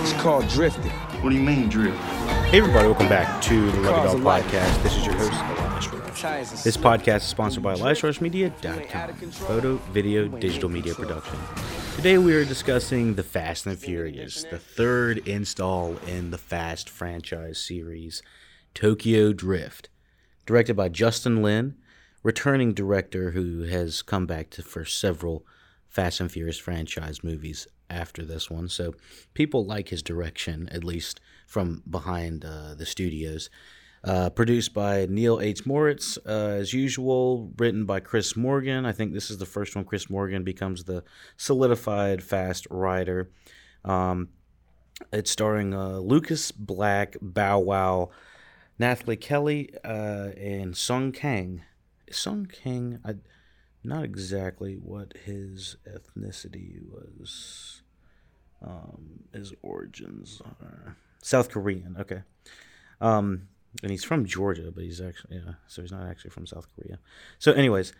It's called drifting. What do you mean, drift? Hey everybody, welcome back to the Love Cause It of All life. podcast. This is your host, Elias Rush. This podcast is sponsored by EliasRushMedia.com, photo, video, digital media production. Today we are discussing The Fast and the Furious, the third install in the Fast franchise series, Tokyo Drift. Directed by Justin Lin, returning director who has come back to for several Fast and Furious franchise movies after this one. So people like his direction, at least from behind uh, the studios. Uh, produced by Neil H. Moritz, uh, as usual, written by Chris Morgan. I think this is the first one Chris Morgan becomes the solidified fast rider. Um, it's starring uh, Lucas Black, Bow Wow, Nathalie Kelly, uh, and Sung Kang. Sung Kang, I, not exactly what his ethnicity was, um, his origins are. South Korean, okay. Um, and he's from Georgia, but he's actually, yeah, so he's not actually from South Korea. So, anyways,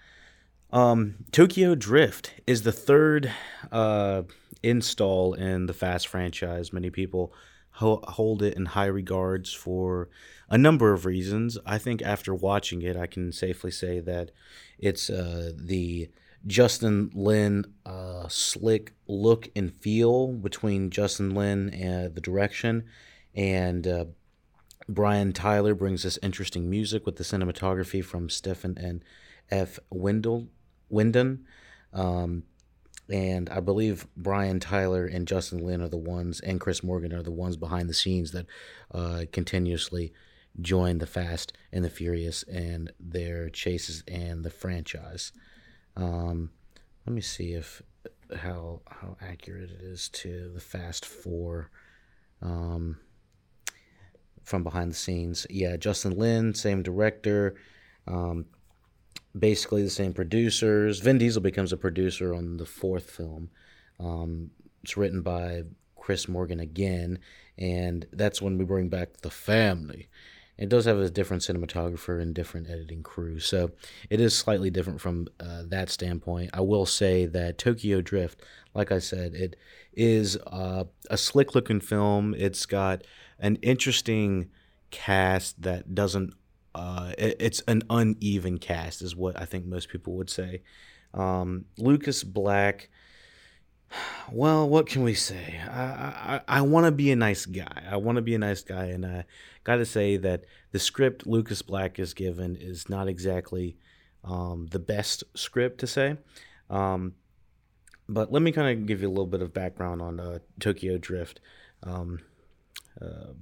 um, Tokyo Drift is the third uh, install in the Fast franchise. Many people ho- hold it in high regards for a number of reasons. I think after watching it, I can safely say that it's uh, the Justin Lin uh, slick look and feel between Justin Lin and the direction, and uh, Brian Tyler brings us interesting music with the cinematography from Stephen and F. Wendell, Windon. Um, and I believe Brian Tyler and Justin Lin are the ones, and Chris Morgan are the ones behind the scenes that uh, continuously join the Fast and the Furious and their chases and the franchise. Um, let me see if how how accurate it is to the Fast Four. Um, from behind the scenes. Yeah, Justin Lin, same director, um, basically the same producers. Vin Diesel becomes a producer on the fourth film. Um, it's written by Chris Morgan again, and that's when we bring back the family. It does have a different cinematographer and different editing crew, so it is slightly different from uh, that standpoint. I will say that Tokyo Drift, like I said, it is uh, a slick looking film. It's got an interesting cast that doesn't. Uh, it- it's an uneven cast, is what I think most people would say. Um, Lucas Black. Well, what can we say? I I, I want to be a nice guy. I want to be a nice guy, and I got to say that the script Lucas Black is given is not exactly um, the best script to say. Um, but let me kind of give you a little bit of background on uh, Tokyo Drift. Um, uh,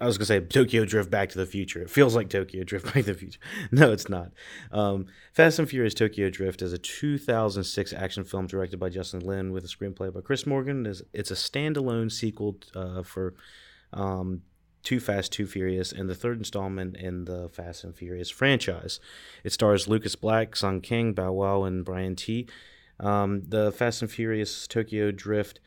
I was gonna say Tokyo Drift Back to the Future. It feels like Tokyo Drift Back to the Future. No, it's not. Um, Fast and Furious Tokyo Drift is a 2006 action film directed by Justin Lin with a screenplay by Chris Morgan. It's, it's a standalone sequel uh, for um, Too Fast, Too Furious, and the third installment in the Fast and Furious franchise. It stars Lucas Black, Sung King, Bow Wow, and Brian Tee Um, the Fast and Furious Tokyo Drift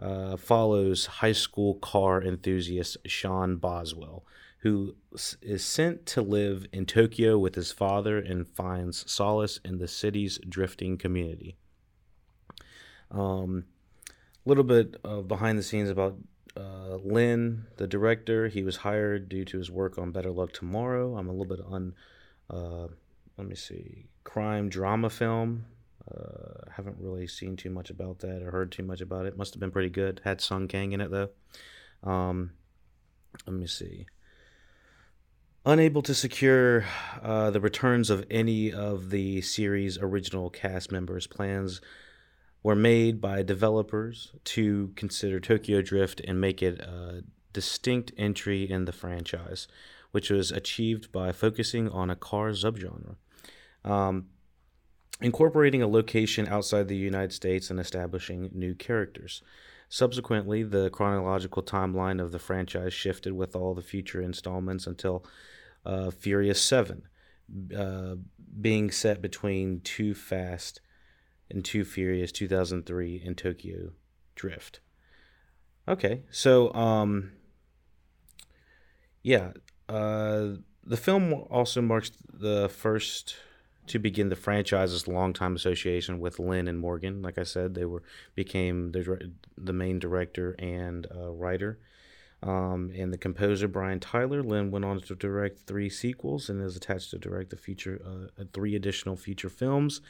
uh, follows high school car enthusiast Sean Boswell, who is sent to live in Tokyo with his father and finds solace in the city's drifting community. Um, a little bit of behind the scenes about uh, Lin, the director. He was hired due to his work on Better Luck Tomorrow. I'm a little bit on, uh, let me see, crime drama film. Uh, haven't really seen too much about that or heard too much about it. Must have been pretty good. Had Sung Kang in it though. Um, let me see. Unable to secure uh, the returns of any of the series' original cast members, plans were made by developers to consider Tokyo Drift and make it a distinct entry in the franchise, which was achieved by focusing on a car subgenre. Um, incorporating a location outside the United States and establishing new characters. Subsequently, the chronological timeline of the franchise shifted with all the future installments until uh, Furious 7, uh, being set between Too Fast and Too Furious 2003 and Tokyo Drift. Okay, so um, yeah, uh, the film also marks the first to begin the franchise's longtime association with Lin and Morgan. Like I said, they were became the the main director and uh, writer. Um, and the composer Brian Tyler Lin went on to direct three sequels and is attached to direct the feature uh, three additional feature films.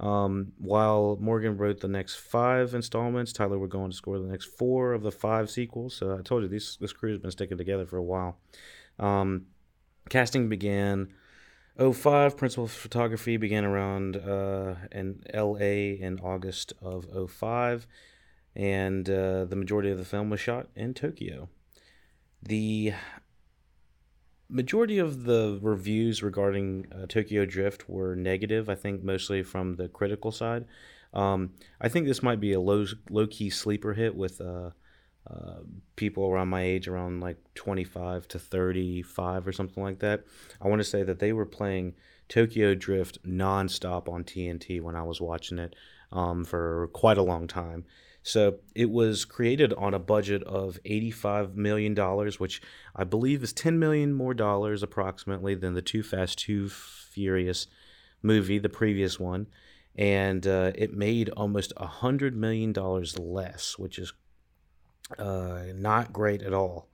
Um, while Morgan wrote the next five installments, Tyler would go on to score the next four of the five sequels. So I told you this this crew has been sticking together for a while. Um, casting began 05 principal photography began around uh, in la in august of 05 and uh, the majority of the film was shot in tokyo. The majority of the reviews regarding uh, tokyo drift were negative i think mostly from the critical side. Um, i think this might be a low low-key sleeper hit with uh, people around my age, around like 25 to 35 or something like that. I want to say that they were playing Tokyo Drift nonstop on TNT when I was watching it um, for quite a long time. So it was created on a budget of $85 million, which I believe is 10 million more dollars approximately than the Too Fast, Too Furious movie, the previous one. And uh, it made almost $100 million less, which is uh, not great at all.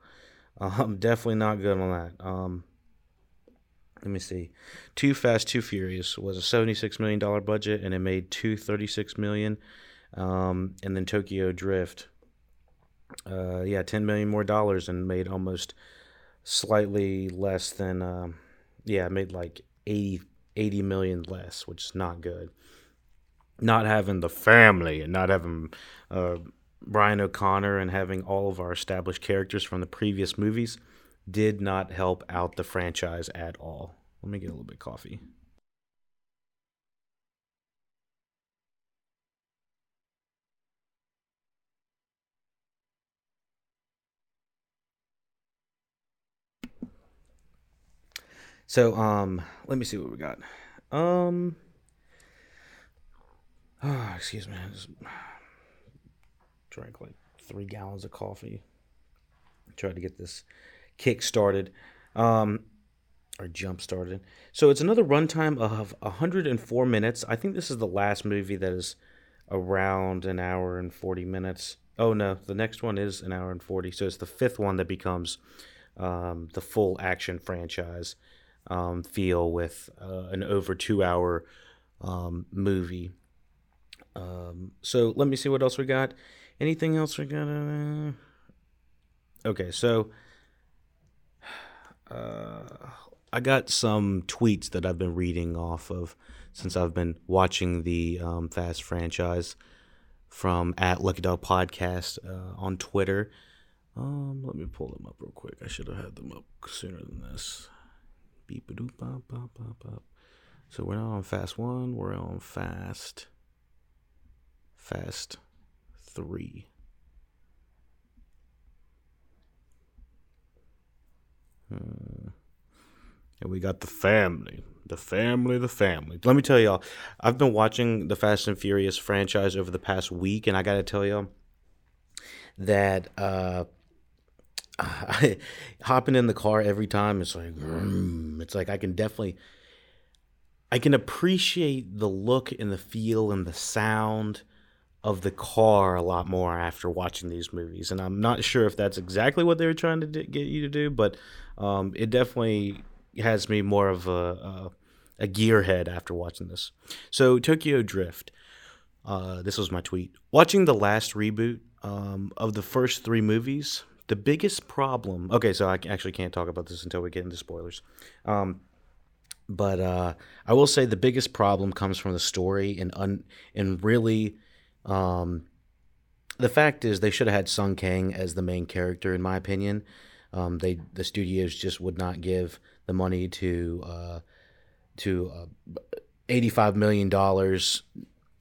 Um, definitely not good on that. Um, let me see. Too Fast, Too Furious was a seventy-six million dollar budget, and it made two thirty-six million. Um, and then Tokyo Drift, uh, yeah, ten million more dollars, and made almost slightly less than, uh, yeah, made like 80, 80 million less, which is not good. Not having the family and not having uh, Brian O'Connor and having all of our established characters from the previous movies did not help out the franchise at all. Let me get a little bit of coffee. So, um, let me see what we got. Um, oh, excuse me drank like three gallons of coffee. Tried to get this kick started, um, or jump started. So it's another runtime of 104 minutes. I think this is the last movie that is around an hour and 40 minutes. Oh no, the next one is an hour and 40. So it's the fifth one that becomes um, the full action franchise um, feel with uh, an over two hour um, movie. Um, so let me see what else we got. Anything else we got? Uh, okay, so uh, I got some tweets that I've been reading off of since I've been watching the um, Fast franchise from at Lucky Dog Podcast uh, on Twitter. Um, let me pull them up real quick. I should have had them up sooner than this. Beep a doop bop bop bop bop. So we're not on Fast One. We're on Fast. Fast three. Hmm. And we got the family. The family, the family. Let me tell y'all, I've been watching the Fast and Furious franchise over the past week, and I got to tell y'all that uh, hopping in the car every time, it's like, it's like I can definitely, I can appreciate the look and the feel and the sound of the car a lot more after watching these movies, and I'm not sure if that's exactly what they were trying to d- get you to do, but um, it definitely has me more of a, a, a gearhead after watching this. So Tokyo Drift. Uh, this was my tweet. Watching the last reboot um, of the first three movies, the biggest problem. Okay, so I actually can't talk about this until we get into spoilers. Um, but uh, I will say the biggest problem comes from the story and un- and really um, the fact is, they should have had Sung Kang as the main character, in my opinion. Um, they the studios just would not give the money to uh, to uh, eighty five million dollars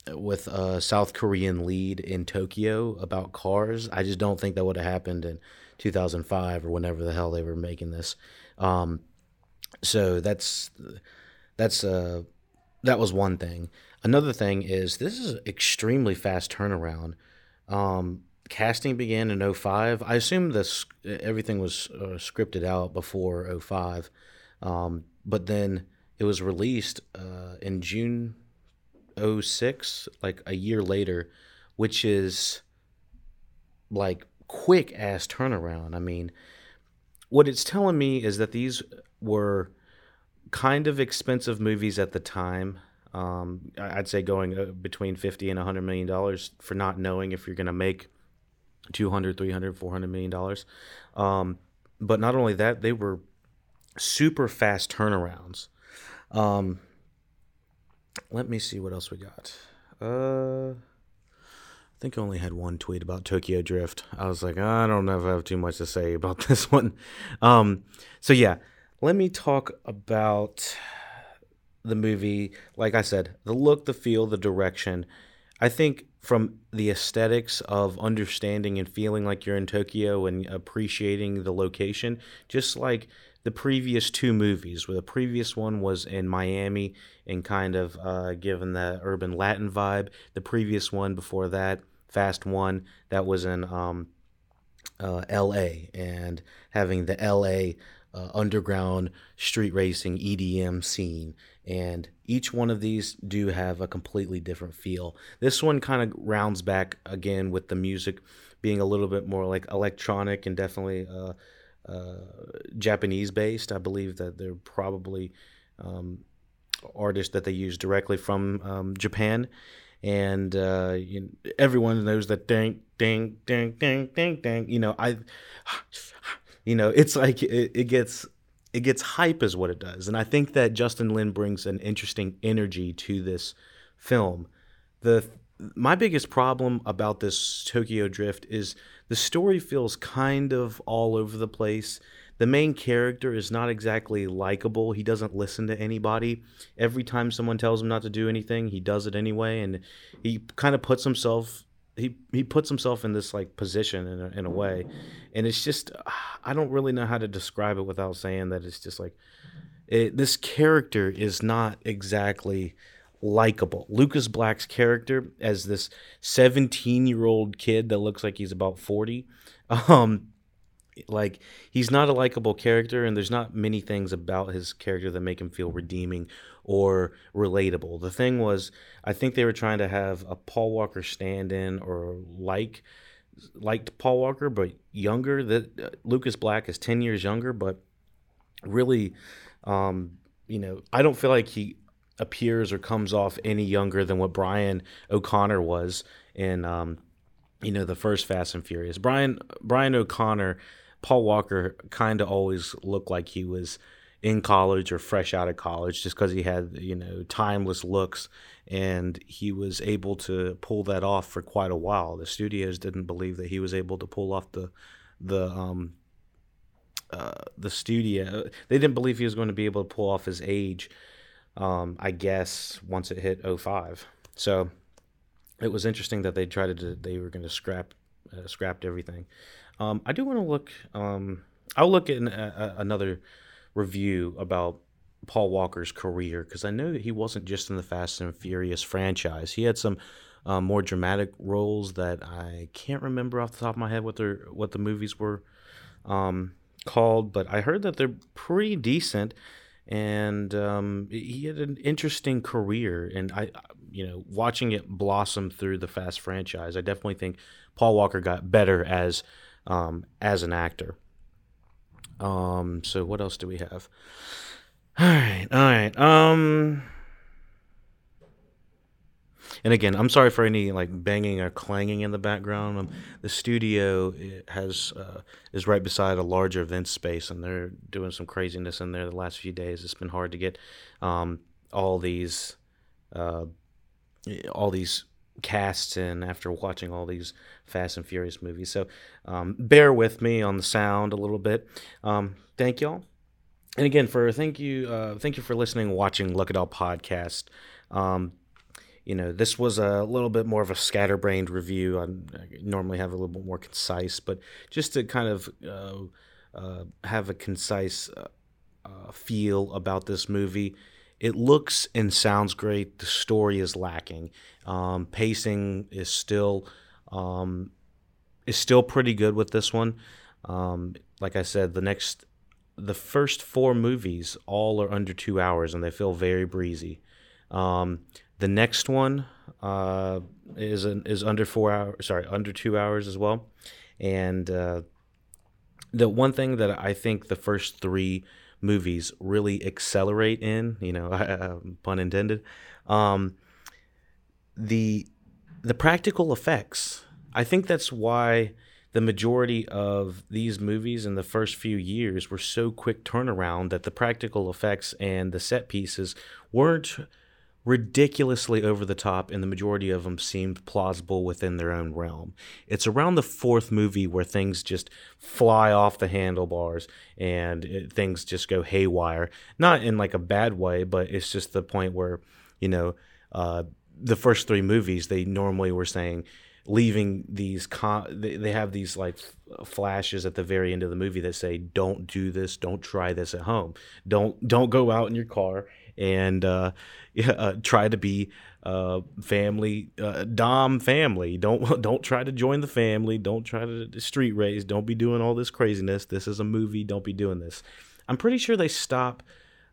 with a South Korean lead in Tokyo about cars. I just don't think that would have happened in two thousand five or whenever the hell they were making this. Um, so that's that's uh, that was one thing. Another thing is this is extremely fast turnaround. Um, casting began in 05. I assume this everything was uh, scripted out before 05. Um, but then it was released uh, in June 06, like a year later, which is like quick ass turnaround. I mean, what it's telling me is that these were kind of expensive movies at the time. Um, I'd say going uh, between 50 and 100 million dollars for not knowing if you're going to make 200, 300, 400 million dollars. Um, but not only that, they were super fast turnarounds. Um, let me see what else we got. Uh, I think I only had one tweet about Tokyo Drift. I was like, I don't know if I have too much to say about this one. Um, so yeah, let me talk about the movie. Like I said, the look, the feel, the direction. I think from the aesthetics of understanding and feeling like you're in Tokyo and appreciating the location, just like the previous two movies, where the previous one was in Miami and kind of uh, given the urban Latin vibe. The previous one before that Fast One that was in um, uh, L.A. and having the L.A. Uh, underground street racing EDM scene, and each one of these do have a completely different feel. This one kind of rounds back again with the music being a little bit more like electronic and definitely uh, uh, Japanese based. I believe that they're probably um, artists that they use directly from um, Japan and uh, you, everyone knows that ding, ding, ding, ding, ding, ding. You know, I, you know, it's like it, it gets it gets hype is what it does, and I think that Justin Lin brings an interesting energy to this film. The my biggest problem about this Tokyo Drift is the story feels kind of all over the place the main character is not exactly likable. He doesn't listen to anybody. Every time someone tells him not to do anything, he does it anyway, and he kind of puts himself he he puts himself in this like position in a, in a way, and it's just I don't really know how to describe it without saying that it's just like it, this character is not exactly likable. Lucas Black's character as this 17 year old kid that looks like he's about 40. Um, like he's not a likable character and there's not many things about his character that make him feel redeeming or relatable. The thing was i think they were trying to have a paul walker stand-in or like liked paul walker but younger. That uh, lucas black is 10 years younger but really um, you know i don't feel like he appears or comes off any younger than what brian o'connor was in um, you know the first fast and furious. Brian brian o'connor Paul Walker kind of always looked like he was in college or fresh out of college just because he had, you know, timeless looks and he was able to pull that off for quite a while. The studios didn't believe that he was able to pull off the, the, um, uh, the studio. They didn't believe he was going to be able to pull off his age, um, I guess, once it hit 05. So it was interesting that they tried to, they were going to scrap, uh, scrapped everything. Um, I do want to look. Um, I'll look at an, a, another review about Paul Walker's career because I know that he wasn't just in the Fast and Furious franchise. He had some um, more dramatic roles that I can't remember off the top of my head what their what the movies were um, called, but I heard that they're pretty decent. And um, he had an interesting career, and I, you know, watching it blossom through the Fast franchise, I definitely think Paul Walker got better as um, as an actor. Um, so what else do we have? All right, all right. Um, and again, I'm sorry for any like banging or clanging in the background. Um, the studio has uh, is right beside a larger event space, and they're doing some craziness in there the last few days. It's been hard to get um, all these uh, all these casts in after watching all these Fast and Furious movies. So um, bear with me on the sound a little bit. Um, thank y'all. And again, for thank you, uh, thank you for listening, watching Look It All podcast. Um, you know, this was a little bit more of a scatterbrained review. I, normally have a little bit more concise, but just to kind of uh, uh, have a concise uh, uh, feel about this movie it looks and sounds great. The story is lacking. Um, pacing is still um, is still pretty good with this one. Um, like I said, the next the first four movies all are under two hours and they feel very breezy. Um, the next one uh, is an, is under four hours. Sorry, under two hours as well. And uh, the one thing that I think the first three movies really accelerate in, you know, pun intended, um, the the practical effects. I think that's why the majority of these movies in the first few years were so quick turnaround that the practical effects and the set pieces weren't ridiculously over the top, and the majority of them seemed plausible within their own realm. It's around the fourth movie where things just fly off the handlebars and it, things just go haywire. Not in like a bad way, but it's just the point where, you know, uh, the first three movies, they normally were saying, leaving these con- they have these like flashes at the very end of the movie that say don't do this. Don't try this at home. Don't don't go out in your car and uh, uh, try to be uh, family uh, dom family. Don't don't try to join the family. Don't try to street race. Don't be doing all this craziness. This is a movie. Don't be doing this. I'm pretty sure they stop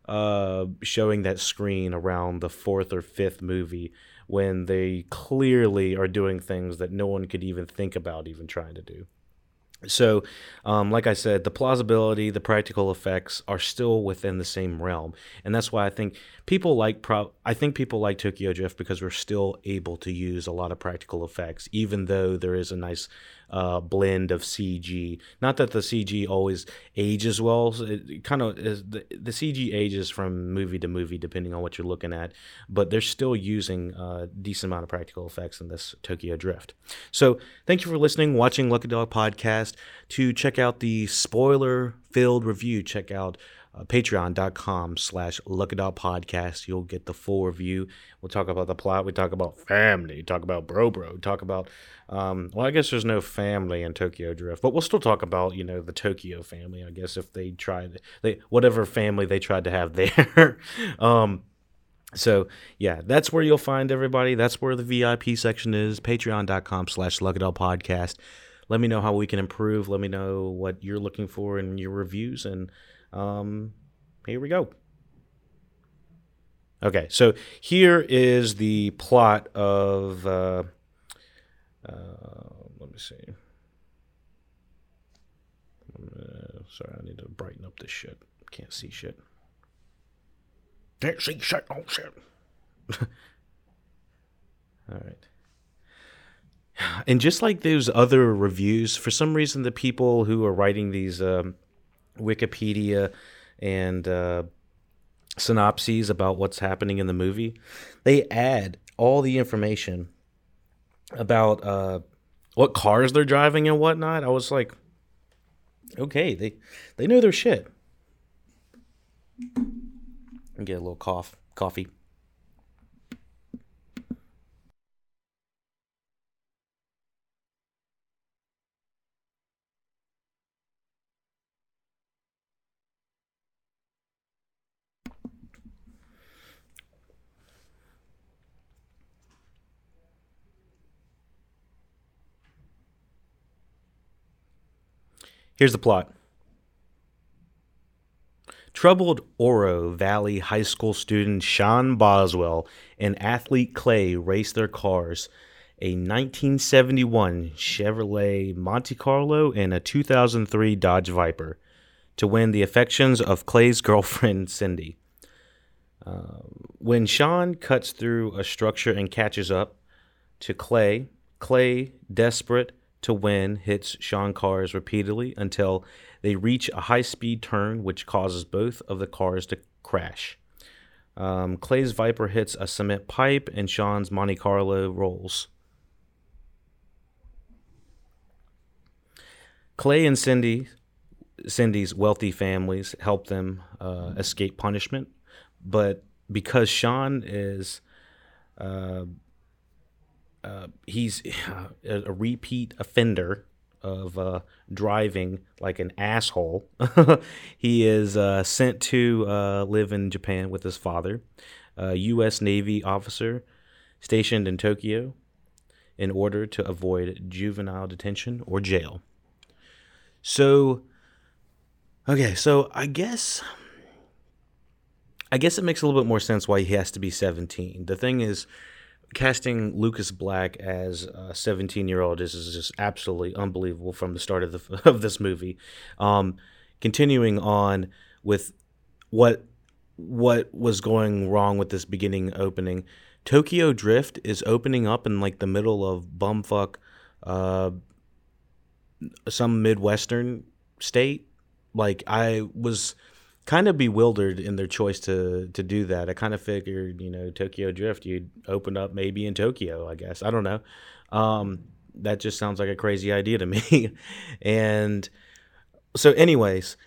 uh, showing that screen around the fourth or fifth movie when they clearly are doing things that no one could even think about even trying to do. So, um, like I said, the plausibility, the practical effects are still within the same realm, and that's why I think people like pro. I think people like Tokyo Drift because we're still able to use a lot of practical effects, even though there is a nice uh, blend of CG. Not that the CG always ages well. So It kind of is the, the CG ages from movie to movie depending on what you're looking at, but they're still using a decent amount of practical effects in this Tokyo Drift. So thank you for listening, watching Lucky Dog Podcast. To check out the spoiler filled review, check out uh, patreon.com slash look podcast. You'll get the full review. We'll talk about the plot. We talk about family. Talk about bro bro. Talk about um, well i guess there's no family in tokyo drift but we'll still talk about you know the tokyo family i guess if they tried they whatever family they tried to have there. Um, so yeah that's where you'll find everybody. That's where the vip section is patreon.com slash up podcast. Let me know how we can improve. Let me know what you're looking for in your reviews and um, here we go. Okay, so here is the plot of. Uh, uh, let me see. Uh, sorry, I need to brighten up this shit. Can't see shit. Can't see shit. Oh shit. All right. And just like those other reviews, for some reason, the people who are writing these um, Wikipedia and uh, synopses about what's happening in the movie, they add all the information about uh, what cars they're driving and whatnot. I was like, okay, they they know their shit. Get a little cough, coffee. Here's the plot. Troubled Oro Valley High School student Sean Boswell and athlete Clay race their cars, a 1971 Chevrolet Monte Carlo and a 2003 Dodge Viper, to win the affections of Clay's girlfriend Cindy. Uh, when Sean cuts through a structure and catches up to Clay, Clay, desperate, to win hits Sean cars repeatedly until they reach a high speed turn, which causes both of the cars to crash. Um, Clay's Viper hits a cement pipe, and Sean's Monte Carlo rolls. Clay and Cindy, Cindy's wealthy families help them uh, escape punishment, but because Sean is uh, uh, he's a repeat offender of uh, driving like an asshole. he is uh, sent to uh, live in Japan with his father, a U.S. Navy officer stationed in Tokyo, in order to avoid juvenile detention or jail. So, Okay, so I guess I guess it makes a little bit more sense why he has to be 17. The thing is, casting Lucas Black as a 17 year old is, is just absolutely unbelievable from the start of the of this movie. Um, continuing on with what what was going wrong with this beginning opening, Tokyo Drift is opening up in like the middle of bumfuck, uh, some midwestern state. Like I was kind of bewildered in their choice to to do that. I kind of figured, you know, Tokyo Drift, you'd open up maybe in Tokyo. I guess I don't know. Um, that just sounds like a crazy idea to me. and so, anyways,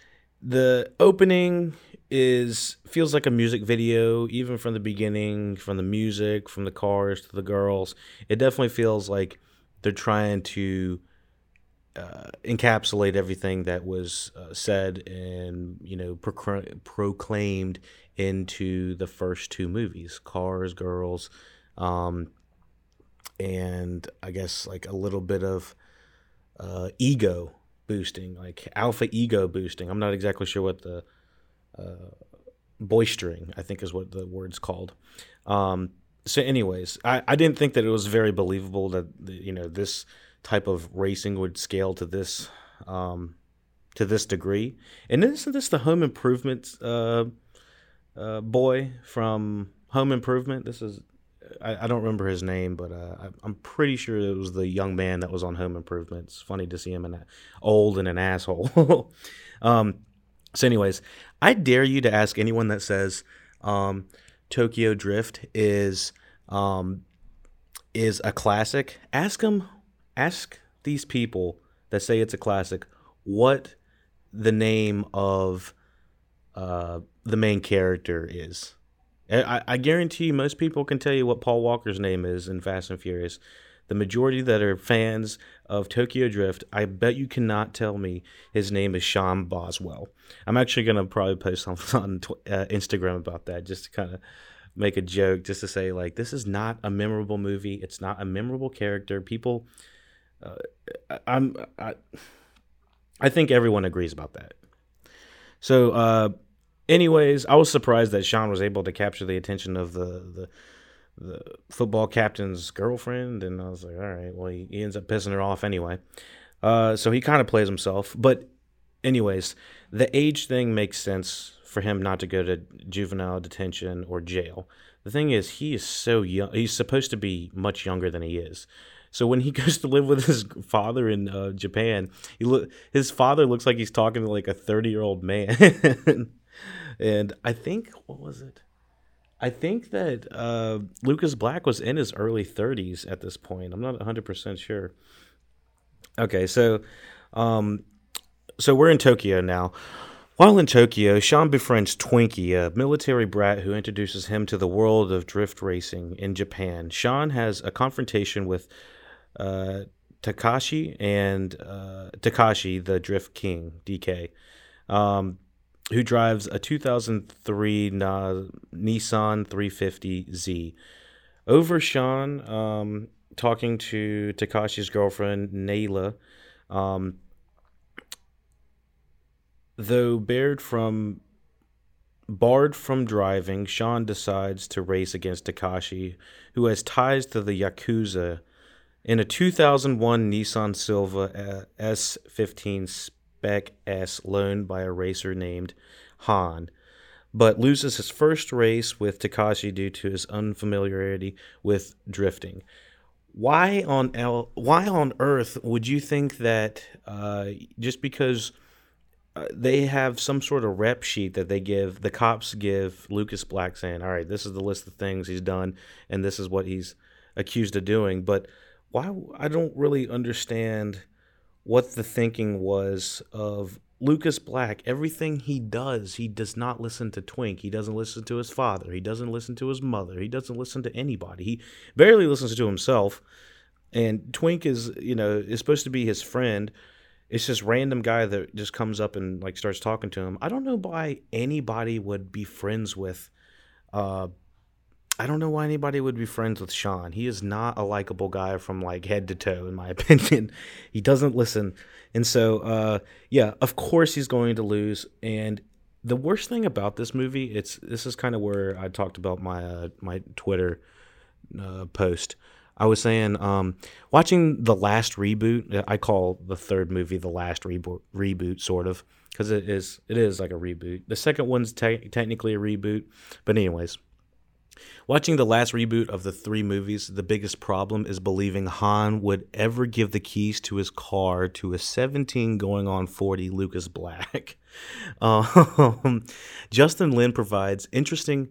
the opening is feels like a music video, even from the beginning, from the music, from the cars to the girls. It definitely feels like they're trying to uh, encapsulate everything that was uh, said and you know proclaimed into the first two movies cars girls um, and i guess like a little bit of uh, ego boosting like alpha ego boosting. I'm not exactly sure what the uh, boistering i think is what the word's called. Um, so anyways I, I didn't think that it was very believable that you know this type of racing would scale to this um, to this degree. And isn't this the Home Improvement uh, uh, boy from Home Improvement? This is I, I don't remember his name, but uh, I, am pretty sure it was the young man that was on Home Improvement. It's funny to see him in old and an asshole. um, so, anyways, I dare you to ask anyone that says um, Tokyo Drift is um, is a classic. Ask them ask these people that say it's a classic what the name of uh, the main character is. I, I guarantee you, most people can tell you what Paul Walker's name is in Fast and Furious. The majority that are fans of Tokyo Drift, I bet you cannot tell me his name is Sean Boswell. I'm actually going to probably post something on uh, Instagram about that just to kind of make a joke, just to say, like, this is not a memorable movie. It's not a memorable character. People I'm I, I think everyone agrees about that. So, uh, anyways, I was surprised that Sean was able to capture the attention of the the, the football captain's girlfriend, and I was like, all right, well, he, he ends up pissing her off anyway. Uh, so he kind of plays himself, but anyways, the age thing makes sense for him not to go to juvenile detention or jail. The thing is, he is so young. He's supposed to be much younger than he is. So when he goes to live with his father in uh, Japan, he lo- his father looks like he's talking to like a 30 year old man. and I think, what was it? I think that uh, Lucas Black was in his early 30s at this point. I'm not 100% sure. Okay, so um, so we're in Tokyo now. While in Tokyo, Sean befriends Twinkie, a military brat who introduces him to the world of drift racing in Japan. Sean has a confrontation with uh, Takashi and uh, Takashi, the Drift King, DK, um, who drives a 2003 Na- Nissan 350Z. Over Sean um, talking to Takashi's girlfriend, Neela. Um, though bared from barred from driving, Sean decides to race against Takashi, who has ties to the Yakuza in a 2001 Nissan Silvia uh, S15 Spec S loaned by a racer named Han, but loses his first race with Takashi due to his unfamiliarity with drifting. Why on L- why on earth would you think that uh, just because uh, they have some sort of rep sheet that they give the cops give Lucas Black saying, "All right, this is the list of things he's done, and this is what he's accused of doing," but why I don't really understand what the thinking was of Lucas Black. Everything he does, he does not listen to Twink. He doesn't listen to his father. He doesn't listen to his mother. He doesn't listen to anybody. He barely listens to himself. And Twink is, you know, is supposed to be his friend. It's this random guy that just comes up and like starts talking to him. I don't know why anybody would be friends with uh, I don't know why anybody would be friends with Sean. He is not a likable guy from like head to toe, in my opinion. he doesn't listen, and so uh, yeah, of course he's going to lose. And the worst thing about this movie, it's this is kind of where I talked about my uh, my Twitter uh, post. I was saying, um, watching the last reboot. I call the third movie the last reboot, reboot sort of, because it is it is like a reboot. The second one's te- technically a reboot, but anyways, Watching the last reboot of the three movies, the biggest problem is believing Han would ever give the keys to his car to a 17 going on 40 Lucas Black. Um, Justin Lin provides interesting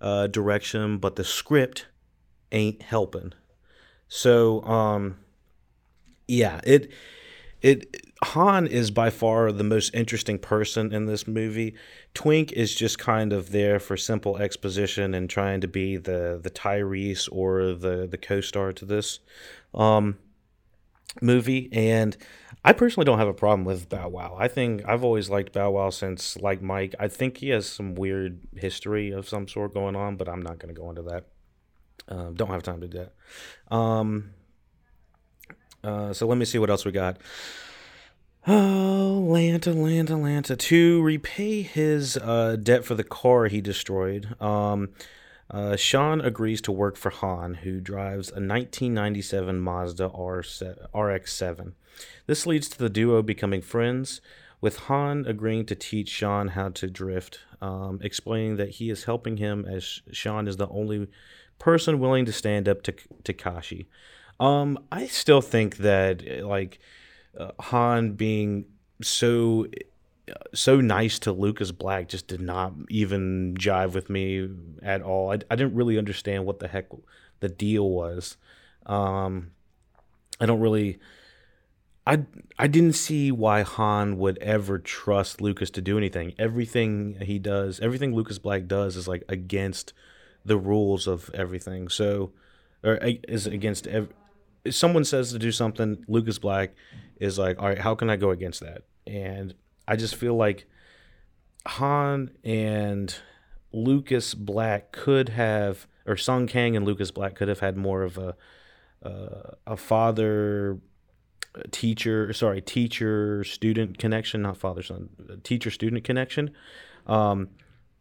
uh, direction, but the script ain't helping. So, um, yeah, it it Han is by far the most interesting person in this movie. Twink is just kind of there for simple exposition and trying to be the the Tyrese or the the co-star to this um, movie. And I personally don't have a problem with Bow Wow. I think I've always liked Bow Wow since like Mike. I think he has some weird history of some sort going on, but I'm not going to go into that. Uh, don't have time to do that. Um, uh, so let me see what else we got. Oh, Lanta, Lanta, Lanta. To repay his uh, debt for the car he destroyed, um, uh, Sean agrees to work for Han, who drives a 1997 Mazda RX-7. This leads to the duo becoming friends, with Han agreeing to teach Sean how to drift, um, explaining that he is helping him as Sean is the only person willing to stand up to Takashi. Um, I still think that like uh, Han being so so nice to Lucas Black just did not even jive with me at all. I, I didn't really understand what the heck the deal was. Um, I don't really. I I didn't see why Han would ever trust Lucas to do anything. Everything he does, everything Lucas Black does, is like against the rules of everything. So, or is against ev- someone says to do something, Lucas Black is like, all right, how can I go against that? And I just feel like Han and Lucas Black could have, or Sung Kang and Lucas Black could have had more of a uh, a father teacher, sorry, teacher student connection, not father son, teacher student connection. Um,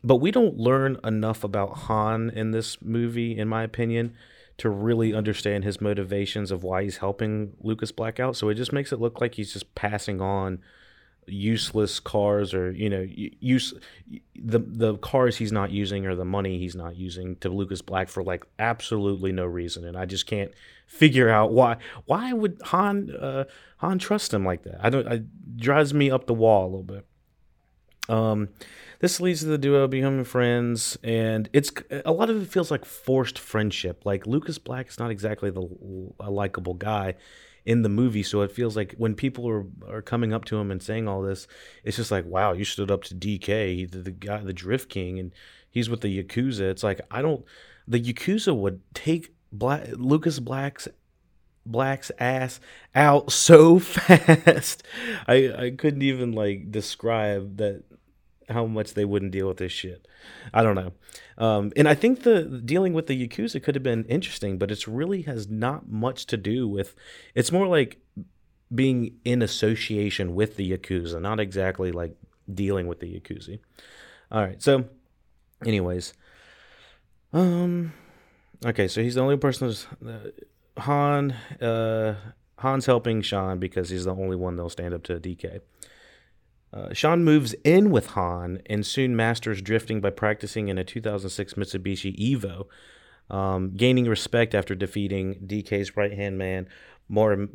but we don't learn enough about Han in this movie, in my opinion to really understand his motivations of why he's helping Lucas Black out. So it just makes it look like he's just passing on useless cars or you know use the the cars he's not using or the money he's not using to Lucas Black for like absolutely no reason. And I just can't figure out why why would Han uh, Han trust him like that? I don't it drives me up the wall a little bit um this leads to the duo becoming friends, and it's a lot of it feels like forced friendship. Like Lucas Black is not exactly the likable guy in the movie, so it feels like when people are are coming up to him and saying all this, it's just like, wow, you stood up to DK, the, the guy, the Drift King, and he's with the Yakuza. It's like I don't. The Yakuza would take Black Lucas Black's Black's ass out so fast. I I couldn't even like describe that how much they wouldn't deal with this shit. I don't know. Um, and I think the dealing with the Yakuza could have been interesting, but it's really has not much to do with. It's more like being in association with the Yakuza, not exactly like dealing with the Yakuza. All right. So, anyways, um, okay. So he's the only person who's uh, Han. Uh, Han's helping Sean because he's the only one that'll stand up to DK. Uh, Sean moves in with Han and soon masters drifting by practicing in a 2006 Mitsubishi Evo, um, gaining respect after defeating DK's right hand man, Mor-.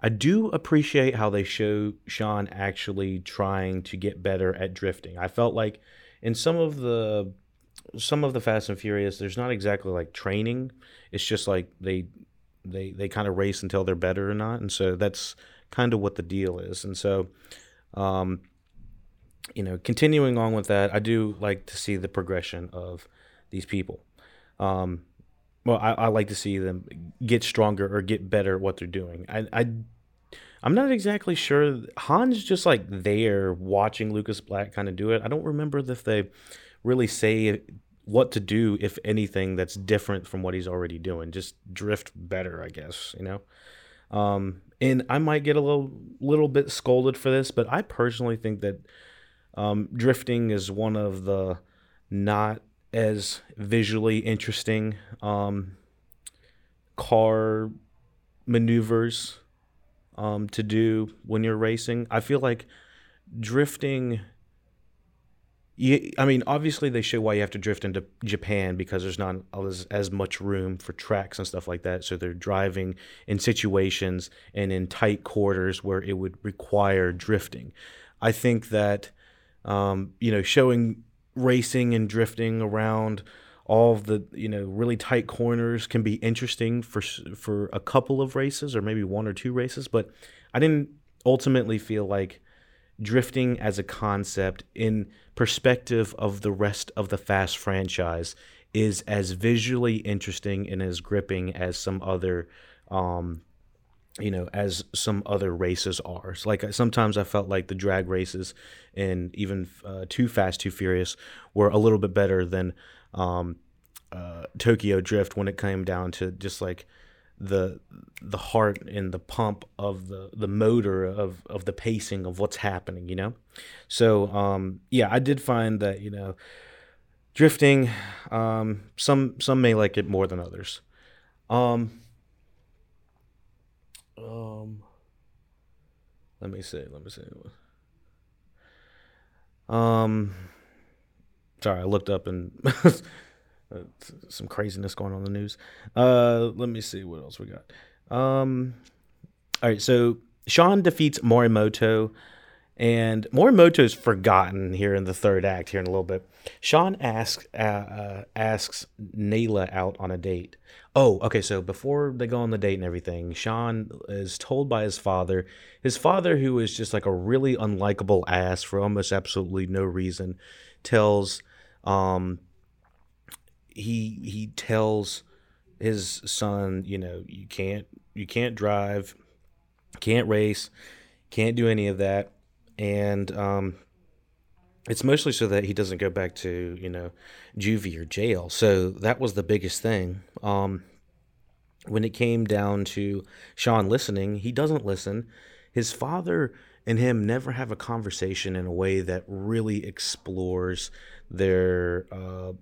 I do appreciate how they show Sean actually trying to get better at drifting. I felt like in some of the some of the Fast and Furious, there's not exactly like training. It's just like they they they kind of race until they're better or not, and so that's kind of what the deal is. And so um, you know, continuing on with that, I do like to see the progression of these people. Um, well, I, I, like to see them get stronger or get better at what they're doing. I, I, I'm not exactly sure. Han's just like there watching Lucas Black kind of do it. I don't remember if they really say what to do if anything that's different from what he's already doing. Just drift better, I guess. You know. Um, and I might get a little little bit scolded for this, but I personally think that um, drifting is one of the not as visually interesting um, car maneuvers um, to do when you're racing. I feel like drifting. I mean, obviously they show why you have to drift into Japan because there's not as, as much room for tracks and stuff like that. So they're driving in situations and in tight quarters where it would require drifting. I think that um, you know showing racing and drifting around all the you know really tight corners can be interesting for for a couple of races or maybe one or two races but i didn't ultimately feel like drifting as a concept in perspective of the rest of the fast franchise is as visually interesting and as gripping as some other um, you know, as some other races are. So like sometimes I felt like the drag races and even uh, Too Fast, Too Furious were a little bit better than um, uh, Tokyo Drift when it came down to just like the the heart and the pump of the the motor of of the pacing of what's happening. You know, so um, yeah, I did find that you know drifting. Um, some some may like it more than others. Um, um, let me see. Let me see. Um, sorry, I looked up and some craziness going on in the news. Uh, let me see what else we got. Um, all right, so Sean defeats Morimoto and Morimoto's forgotten here in the third act, here in a little bit. Sean asks uh, uh, asks Neela out on a date. Oh, okay. So before they go on the date and everything, Sean is told by his father, his father, who is just like a really unlikable ass for almost absolutely no reason, tells um he he tells his son, you know, you can't you can't drive, can't race, can't do any of that and um, it's mostly so that he doesn't go back to you know juvie or jail. So that was the biggest thing. Um, when it came down to Sean listening, he doesn't listen. His father and him never have a conversation in a way that really explores their uh,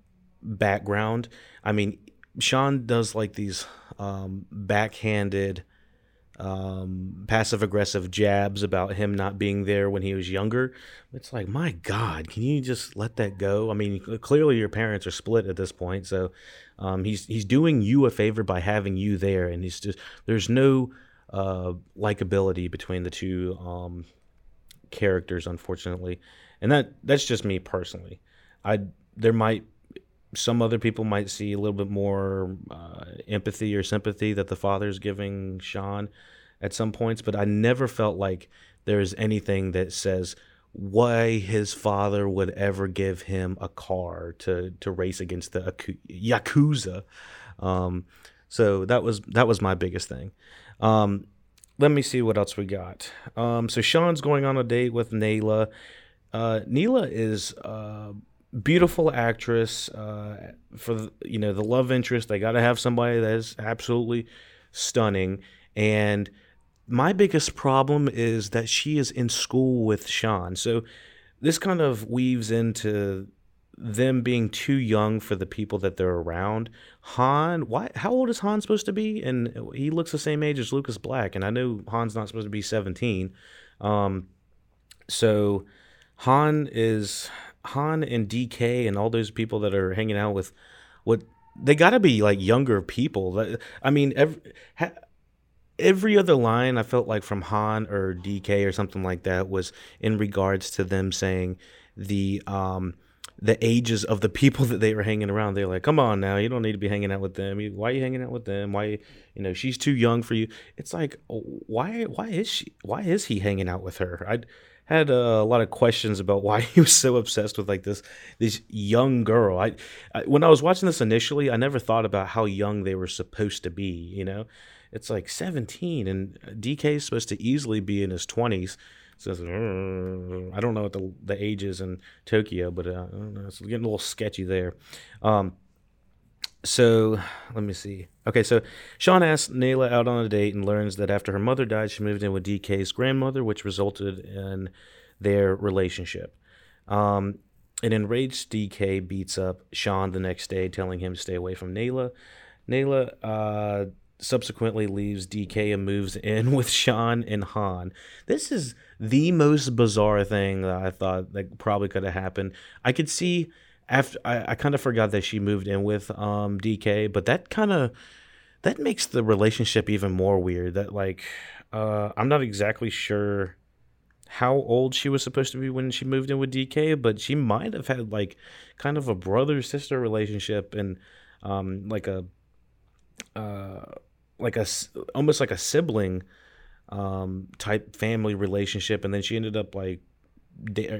background. I mean, Sean does like these um, backhanded um, passive aggressive jabs about him not being there when he was younger. It's like, my God, can you just let that go? I mean, clearly your parents are split at this point, so um, he's he's doing you a favor by having you there, and he's just there's no uh, likability between the two um, characters, unfortunately, and that that's just me personally. I there might some other people might see a little bit more uh, empathy or sympathy that the father's giving Sean at some points, but I never felt like there's anything that says why his father would ever give him a car to to race against the yakuza. Um, so that was that was my biggest thing. Um, let me see what else we got. Um, so Sean's going on a date with Neela. Uh, is. Uh, beautiful actress uh, for you know the love interest. They got to have somebody that is absolutely stunning. And my biggest problem is that she is in school with Sean. So this kind of weaves into them being too young for the people that they're around. Han, why? How old is Han supposed to be? And he looks the same age as Lucas Black, and I know Han's not supposed to be seventeen. Um, so Han is Han and DK and all those people that are hanging out with what they got to be like younger people. I mean, every, every other line I felt like from Han or DK or something like that was in regards to them saying the um the ages of the people that they were hanging around. They're like, "Come on now, you don't need to be hanging out with them. Why are you hanging out with them? Why, you know, she's too young for you." It's like, why? Why is she? Why is he hanging out with her? I had a lot of questions about why he was so obsessed with like this this young girl. I, I, when I was watching this initially, I never thought about how young they were supposed to be. You know, it's like 17, and DK is supposed to easily be in his 20s. says, I don't know what the the age is in Tokyo, but uh, it's getting a little sketchy there. Um, so let me see. Okay, so Sean asks Neela out on a date and learns that after her mother died, she moved in with DK's grandmother, which resulted in their relationship. Um, an enraged DK beats up Sean the next day, telling him to stay away from Neela. Neela uh, subsequently leaves DK and moves in with Sean and Han. This is the most bizarre thing that I thought that probably could have happened. I could see after I, I kind of forgot that she moved in with um, DK, but that kind of that makes the relationship even more weird. That like uh, I'm not exactly sure how old she was supposed to be when she moved in with DK, but she might have had like kind of a brother sister relationship and um, like a uh, like a almost like a sibling um, type family relationship, and then she ended up like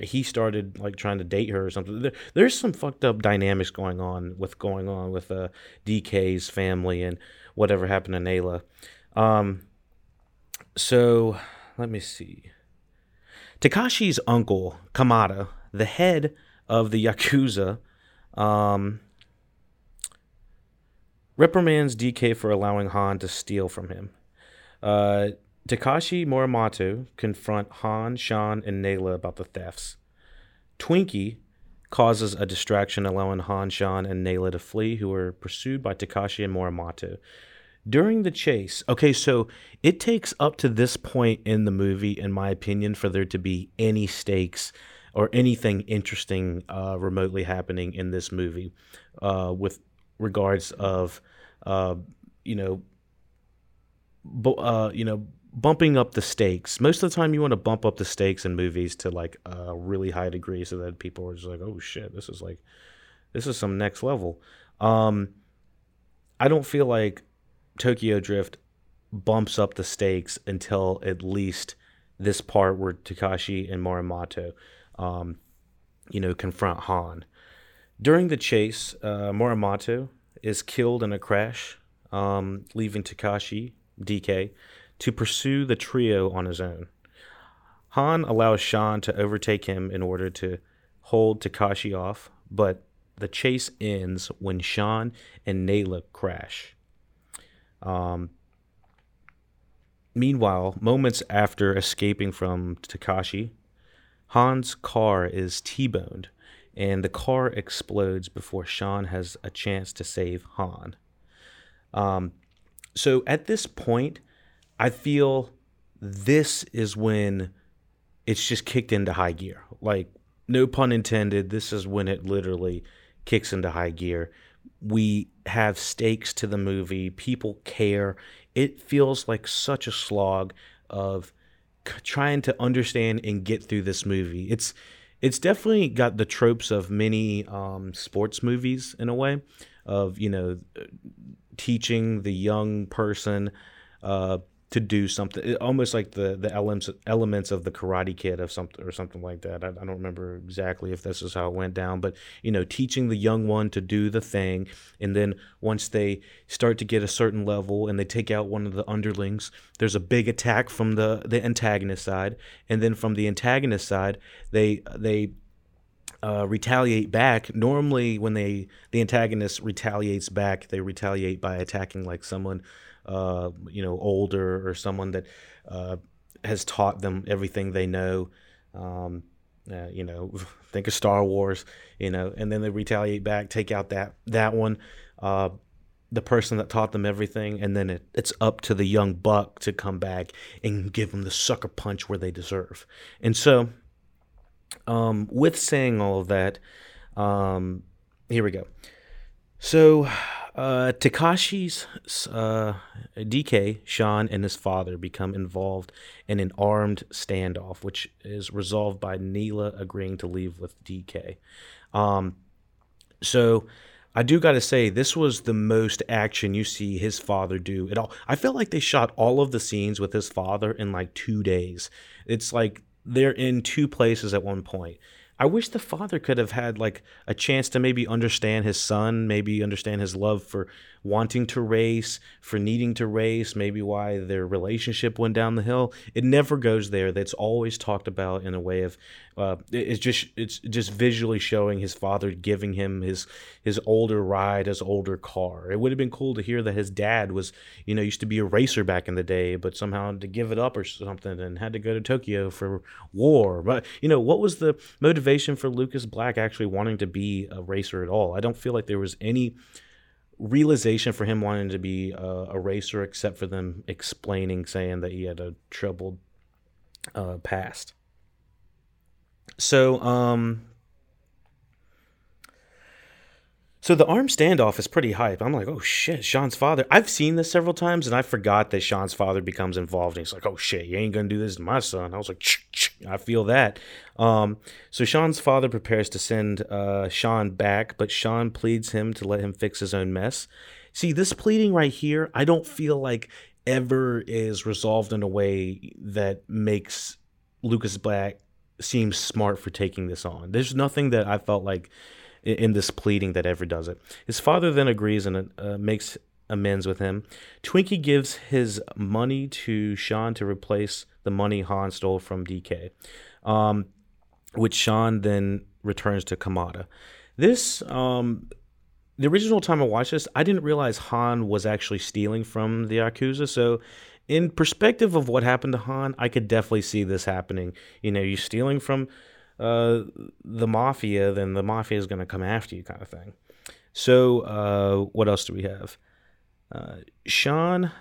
he started like trying to date her or something. There, there's some fucked up dynamics going on with going on with uh, DK's family and whatever happened to Neela. Um, so let me see. Takashi's uncle Kamada, the head of the yakuza, um, reprimands DK for allowing Han to steal from him. Uh, Takashi Morimoto confront Han, Sean, and Neela about the thefts. Twinkie causes a distraction, allowing Han, Sean, and Neela to flee, who are pursued by Takashi and Morimoto. During the chase, okay, so it takes up to this point in the movie, in my opinion, for there to be any stakes or anything interesting uh, remotely happening in this movie uh, with regards of, uh, you know, uh, you know, bumping up the stakes. Most of the time, you want to bump up the stakes in movies to like a really high degree, so that people are just like, "Oh shit, this is like, this is some next level." Um, I don't feel like Tokyo Drift bumps up the stakes until at least this part where Takashi and Morimoto, um, you know, confront Han. During the chase, uh, Morimoto is killed in a crash, um, leaving Takashi DK to pursue the trio on his own. Han allows Sean to overtake him in order to hold Takashi off, but the chase ends when Sean and Neela crash. Um, meanwhile, moments after escaping from Takashi, Han's car is T boned and the car explodes before Sean has a chance to save Han. Um, so at this point, I feel this is when it's just kicked into high gear. Like, no pun intended, this is when it literally kicks into high gear. We have stakes to the movie, people care. It feels like such a slog of trying to understand and get through this movie. It's it's definitely got the tropes of many um, sports movies in a way of you know teaching the young person uh, to do something almost like the the elements elements of the karate kid of something or something like that I, I, don't remember exactly if this is how it went down but you know teaching the young one to do the thing and then once they start to get a certain level and they take out one of the underlings there's a big attack from the the antagonist side and then from the antagonist side they they uh, retaliate back. Normally, when they the antagonist retaliates back, they retaliate by attacking like someone uh, you know, older or someone that uh, has taught them everything they know. Um, uh, you know, think of Star Wars, you know, and then they retaliate back, take out that that one, uh, the person that taught them everything, and then it, it's up to the young buck to come back and give them the sucker punch where they deserve. And so, um, with saying all of that, um, here we go. So uh, Takashi's uh, DK, Sean, and his father become involved in an armed standoff, which is resolved by Neela agreeing to leave with DK. Um, so I do got to say, this was the most action you see his father do at all. I felt like they shot all of the scenes with his father in like two days. It's like they're in two places at one point. I wish the father could have had like a chance to maybe understand his son, maybe understand his love for wanting to race, for needing to race, maybe why their relationship went down the hill. It never goes there. That's always talked about in a way of uh, it's just it's just visually showing his father giving him his his older ride, his older car. It would have been cool to hear that his dad was you know used to be a racer back in the day, but somehow to give it up or something and had to go to Tokyo for war. But you know what was the motivation for Lucas Black actually wanting to be a racer at all? I don't feel like there was any realization for him wanting to be a, racer, except for them explaining, saying that he had a troubled uh, past. So, um, so the arm standoff is pretty hype. I'm like, oh shit, Sean's father. I've seen this several times, and I forgot that Sean's father becomes involved. And he's like, oh shit, you ain't gonna do this to my son. I was like, ch ch I feel that. Um, so Sean's father prepares to send uh, Sean back, but Sean pleads him to let him fix his own mess. See, this pleading right here, I don't feel like ever is resolved in a way that makes Lucas Black seem smart for taking this on. There's nothing that I felt like in this pleading that ever does it. His father then agrees and uh, makes amends with him. Twinkie gives his money to Sean to replace the money Han stole from DK, um, which Sean then returns to Kamada. This, um, the original time I watched this, I didn't realize Han was actually stealing from the Yakuza. So, in perspective of what happened to Han, I could definitely see this happening. You know, you're stealing from uh, the mafia, then the mafia is going to come after you, kind of thing. So, uh, what else do we have? Uh, Sean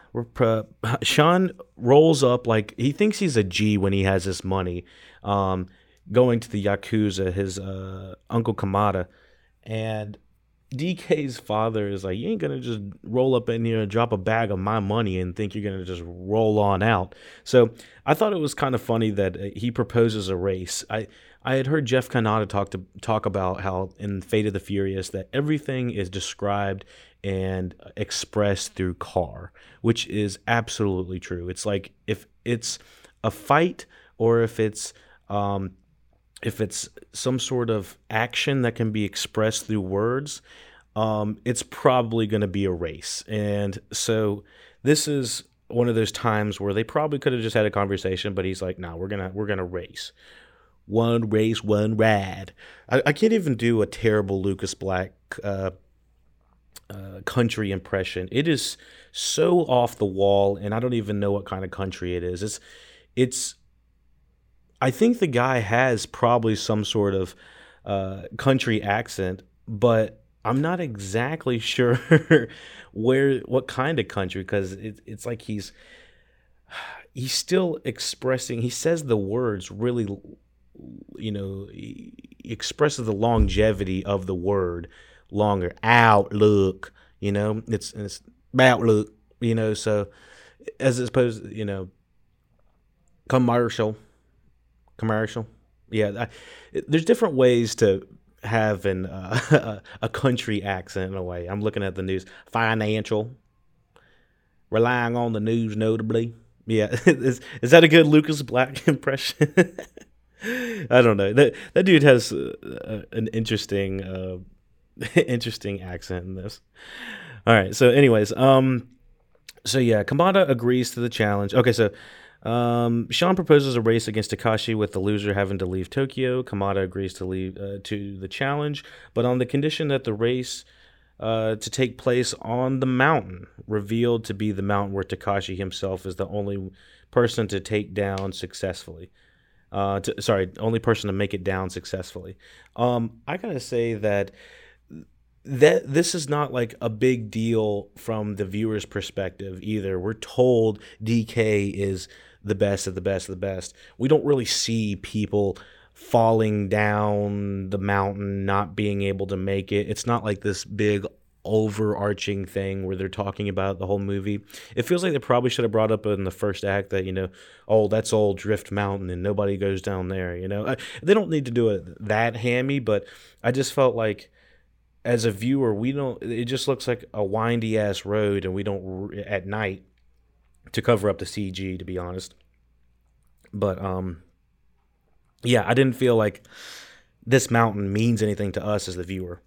Sean rolls up like he thinks he's a G when he has this money. Um, going to the yakuza, his uh, uncle Kamada, and DK's father is like, you ain't gonna just roll up in here and drop a bag of my money and think you're gonna just roll on out. So I thought it was kind of funny that uh, he proposes a race. I I had heard Jeff Kanata talk to talk about how in Fate of the Furious that everything is described and expressed through car, which is absolutely true. It's like if it's a fight or if it's um, if it's some sort of action that can be expressed through words, um, it's probably going to be a race. And so this is one of those times where they probably could have just had a conversation, but he's like, "No, nah, we're gonna we're gonna race." One race, one rad. I, I can't even do a terrible Lucas Black uh, uh, country impression. It is so off the wall, and I don't even know what kind of country it is. It's it's I think the guy has probably some sort of uh, country accent, but I'm not exactly sure where what kind of country because it, it's like he's he's still expressing. He says the words really, you know, expresses the longevity of the word longer. Outlook, you know, it's it's outlook, you know. So as opposed, you know, commercial commercial. Yeah, I, there's different ways to have an uh, a country accent in a way. I'm looking at the news. Financial, relying on the news notably. Yeah, is, is that a good Lucas Black impression? I don't know. That that dude has uh, an interesting uh, interesting accent in this. All right. So, anyways, um, so yeah, Kamada agrees to the challenge. Okay, so um, Sean proposes a race against Takashi with the loser having to leave Tokyo. Kamada agrees to leave uh, to the challenge, but on the condition that the race uh, to take place on the mountain, revealed to be the mountain where Takashi himself is the only person to take down successfully. Uh, to, sorry, only person to make it down successfully. Um, I gotta say that that this is not like a big deal from the viewer's perspective either. We're told DK is the best of the best of the best. We don't really see people falling down the mountain, not being able to make it. It's not like this big overarching thing where they're talking about the whole movie. It feels like they probably should have brought up in the first act that, you know, oh, that's all Drift Mountain and nobody goes down there, you know. They don't need to do it that hammy, but I just felt like as a viewer, we don't it just looks like a windy ass road and we don't at night to cover up the CG, to be honest. But um, yeah, I didn't feel like this mountain means anything to us as the viewer.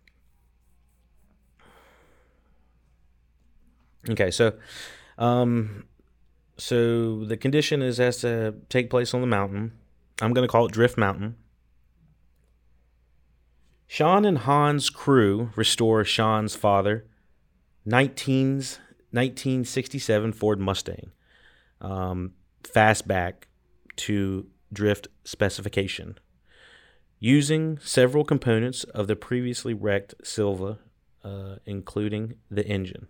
Okay, so um so the condition is has to take place on the mountain. I'm going to call it Drift Mountain. Sean and Han's crew restore Sean's father 19's 1967 Ford Mustang um, fastback to drift specification using several components of the previously wrecked Silvia, uh, including the engine.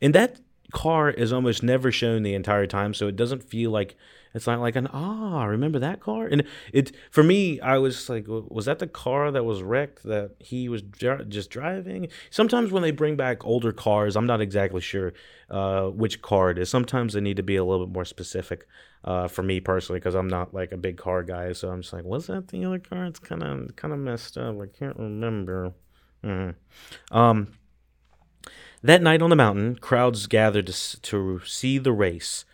And that car is almost never shown the entire time, so it doesn't feel like it's not like an ah, remember that car? And it for me, I was like, was that the car that was wrecked that he was just driving? Sometimes when they bring back older cars, I'm not exactly sure uh, which car it is. Sometimes they need to be a little bit more specific. Uh, for me personally, because I'm not like a big car guy, so I'm just like, was that the other car? It's kind of kind of messed up. I can't remember. Mm-hmm. Um, that night on the mountain, crowds gathered to, to see the race.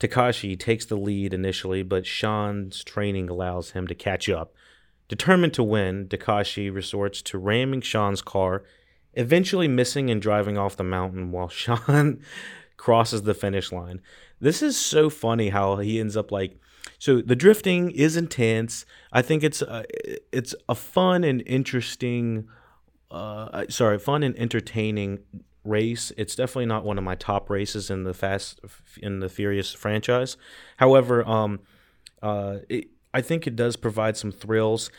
Takashi takes the lead initially, but Sean's training allows him to catch up. Determined to win, Takashi resorts to ramming Sean's car, eventually missing and driving off the mountain while Sean crosses the finish line. This is so funny how he ends up like so the drifting is intense. I think it's a, it's a fun and interesting uh, sorry, fun and entertaining race. It's definitely not one of my top races in the Fast in the Furious franchise. However, um, uh, it, I think it does provide some thrills.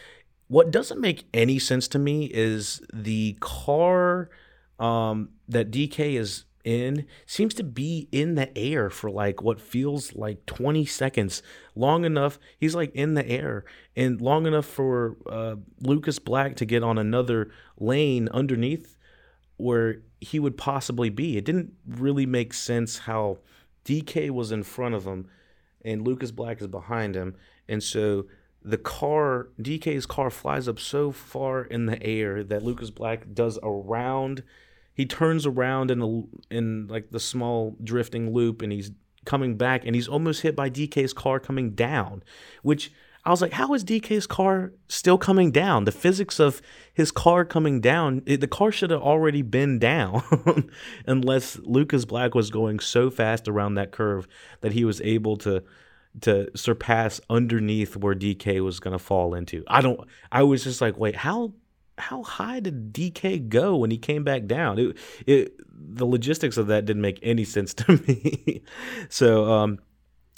What doesn't make any sense to me is the car um, that DK is in seems to be in the air for like what feels like 20 seconds long enough he's like in the air and long enough for uh, lucas black to get on another lane underneath where he would possibly be. It didn't really make sense how DK was in front of him and Lucas Black is behind him. And so the car, DK's car flies up so far in the air that Lucas Black does around. He turns around in the in like the small drifting loop and he's coming back and he's almost hit by DK's car coming down, which I was like, how is DK's car still coming down? The physics of his car coming down, it, the car should have already been down unless Lucas Black was going so fast around that curve that he was able to to surpass underneath where DK was going to fall into. I don't I was just like, wait, how how high did DK go when he came back down? It, it the logistics of that didn't make any sense to me. so um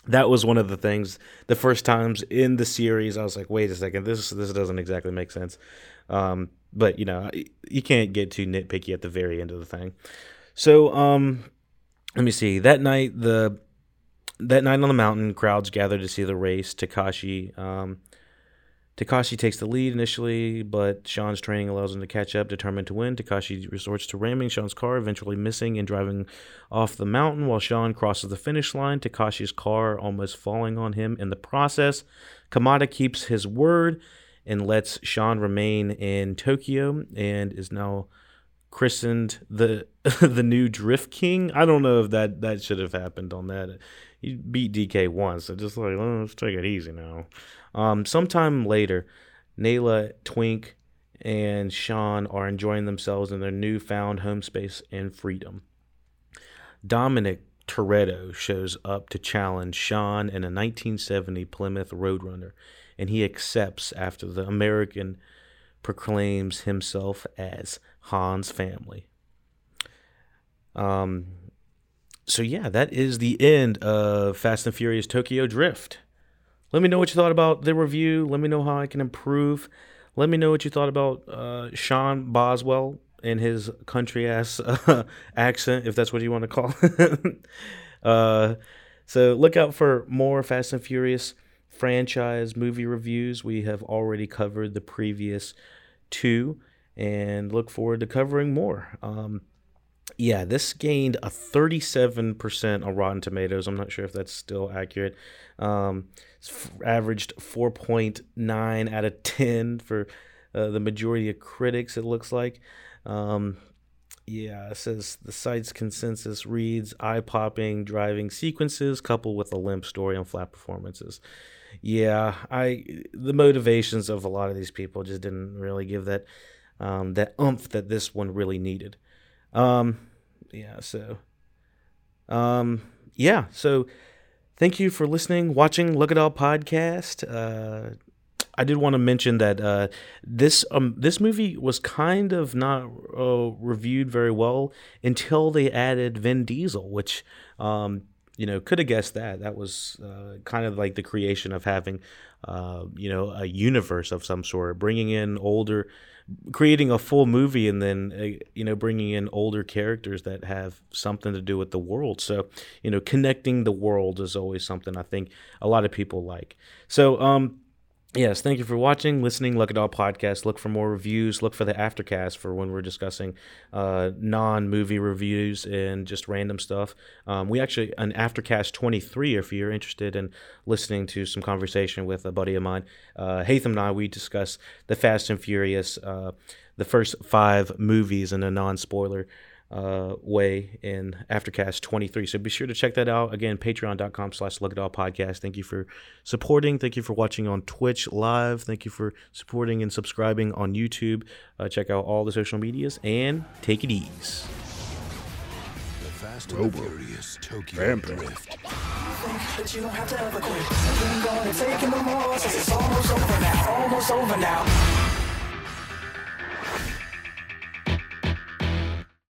that was one of the things the first times in the series i was like wait a second this this doesn't exactly make sense. Um, but you know you can't get too nitpicky at the very end of the thing. So um, let me see. That night the that night on the mountain crowds gathered to see the race takashi um, Takashi takes the lead initially, but Sean's training allows him to catch up. Determined to win, Takashi resorts to ramming Sean's car, eventually missing and driving off the mountain while Sean crosses the finish line. Takashi's car almost falling on him in the process. Kamada keeps his word and lets Sean remain in Tokyo and is now christened the the new Drift King. I don't know if that that should have happened on that. He beat DK once, so just like oh, let's take it easy now. Um, sometime later, Neela, Twink, and Sean are enjoying themselves in their newfound home space and freedom. Dominic Toretto shows up to challenge Sean in a 1970 Plymouth Roadrunner, and he accepts after the American proclaims himself as Han's family. Um, so yeah, that is the end of Fast and Furious Tokyo Drift. Let me know what you thought about the review. Let me know how I can improve. Let me know what you thought about uh, Sean Boswell and his country ass uh, accent, if that's what you want to call it. uh, so look out for more Fast and Furious franchise movie reviews. We have already covered the previous two, and look forward to covering more. Um, yeah, this gained a 37% on Rotten Tomatoes. I'm not sure if that's still accurate. Um, averaged 4.9 out of 10 for uh, the majority of critics, it looks like. Um, yeah, it says the site's consensus reads eye popping driving sequences coupled with a limp story and flat performances. yeah, I the motivations of a lot of these people just didn't really give that um, that umph that this one really needed. Um, yeah, so um, yeah, so thank you for listening, watching Look It All podcast. Uh, I did want to mention that uh, this um, this movie was kind of not uh, reviewed very well until they added Vin Diesel, which um, you know could have guessed that that was uh, kind of like the creation of having uh, you know a universe of some sort, bringing in older creating a full movie and then uh, you know bringing in older characters that have something to do with the world. So you know connecting the world is always something i think a lot of people like. So um Yes, thank you for watching, listening. Look at all podcasts. Look for more reviews. Look for the aftercast for when we're discussing uh, non-movie reviews and just random stuff. Um, we actually an aftercast 23. If you're interested in listening to some conversation with a buddy of mine, uh, Hatham and I, we discuss the Fast and Furious, uh, the first five movies in a non-spoiler uh, way in Aftercast 23. So be sure to check that out. Again, patreon.com slash look at all podcast. Thank you for supporting. Thank you for watching on Twitch live. Thank you for supporting and subscribing on YouTube. Uh, check out all the social medias and take it easy. Fast and Furious Tokyo Drift. But you don't have to ever quit. Keep going and taking the more since it's almost over now. Almost over now.